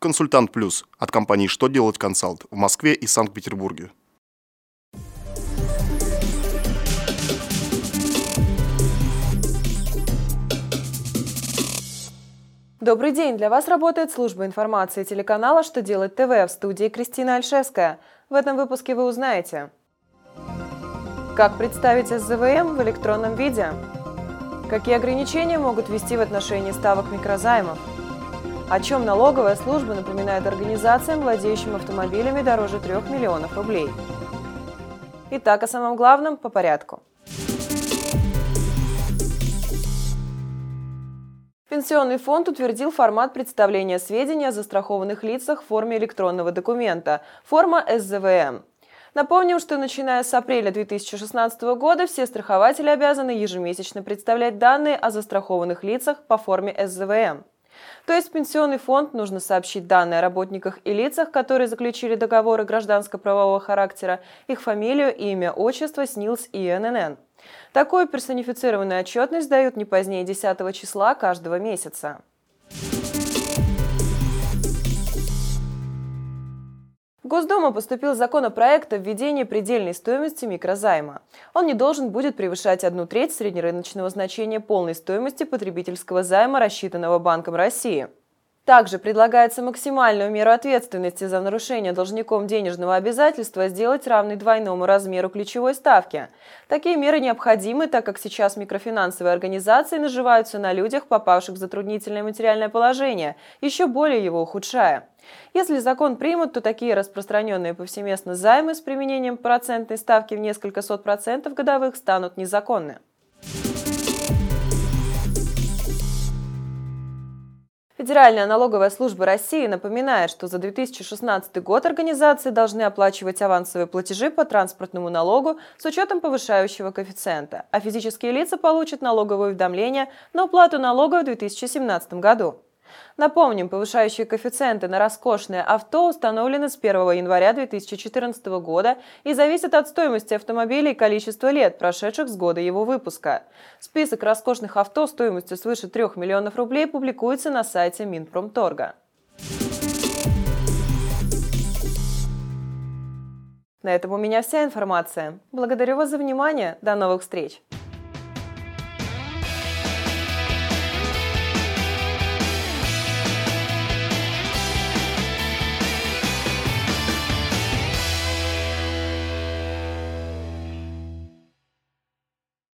Консультант Плюс от компании «Что делать консалт» в Москве и Санкт-Петербурге. Добрый день! Для вас работает служба информации телеканала «Что делать ТВ» в студии Кристина Альшевская. В этом выпуске вы узнаете Как представить СЗВМ в электронном виде? Какие ограничения могут ввести в отношении ставок микрозаймов? О чем налоговая служба напоминает организациям, владеющим автомобилями дороже 3 миллионов рублей? Итак, о самом главном по порядку. Пенсионный фонд утвердил формат представления сведений о застрахованных лицах в форме электронного документа – форма СЗВМ. Напомним, что начиная с апреля 2016 года все страхователи обязаны ежемесячно представлять данные о застрахованных лицах по форме СЗВМ. То есть пенсионный фонд нужно сообщить данные о работниках и лицах, которые заключили договоры гражданско-правового характера, их фамилию, имя, отчество, СНИЛС и ИНН. Такую персонифицированную отчетность дают не позднее 10 числа каждого месяца. В Госдуму поступил законопроект о введении предельной стоимости микрозайма. Он не должен будет превышать одну треть среднерыночного значения полной стоимости потребительского займа, рассчитанного Банком России. Также предлагается максимальную меру ответственности за нарушение должником денежного обязательства сделать равной двойному размеру ключевой ставки. Такие меры необходимы, так как сейчас микрофинансовые организации наживаются на людях, попавших в затруднительное материальное положение, еще более его ухудшая. Если закон примут, то такие распространенные повсеместно займы с применением процентной ставки в несколько сот процентов годовых станут незаконны. Федеральная налоговая служба России напоминает, что за 2016 год организации должны оплачивать авансовые платежи по транспортному налогу с учетом повышающего коэффициента, а физические лица получат налоговое уведомление на уплату налога в 2017 году. Напомним, повышающие коэффициенты на роскошное авто установлены с 1 января 2014 года и зависят от стоимости автомобиля и количества лет, прошедших с года его выпуска. Список роскошных авто стоимостью свыше 3 миллионов рублей публикуется на сайте Минпромторга. На этом у меня вся информация. Благодарю вас за внимание. До новых встреч!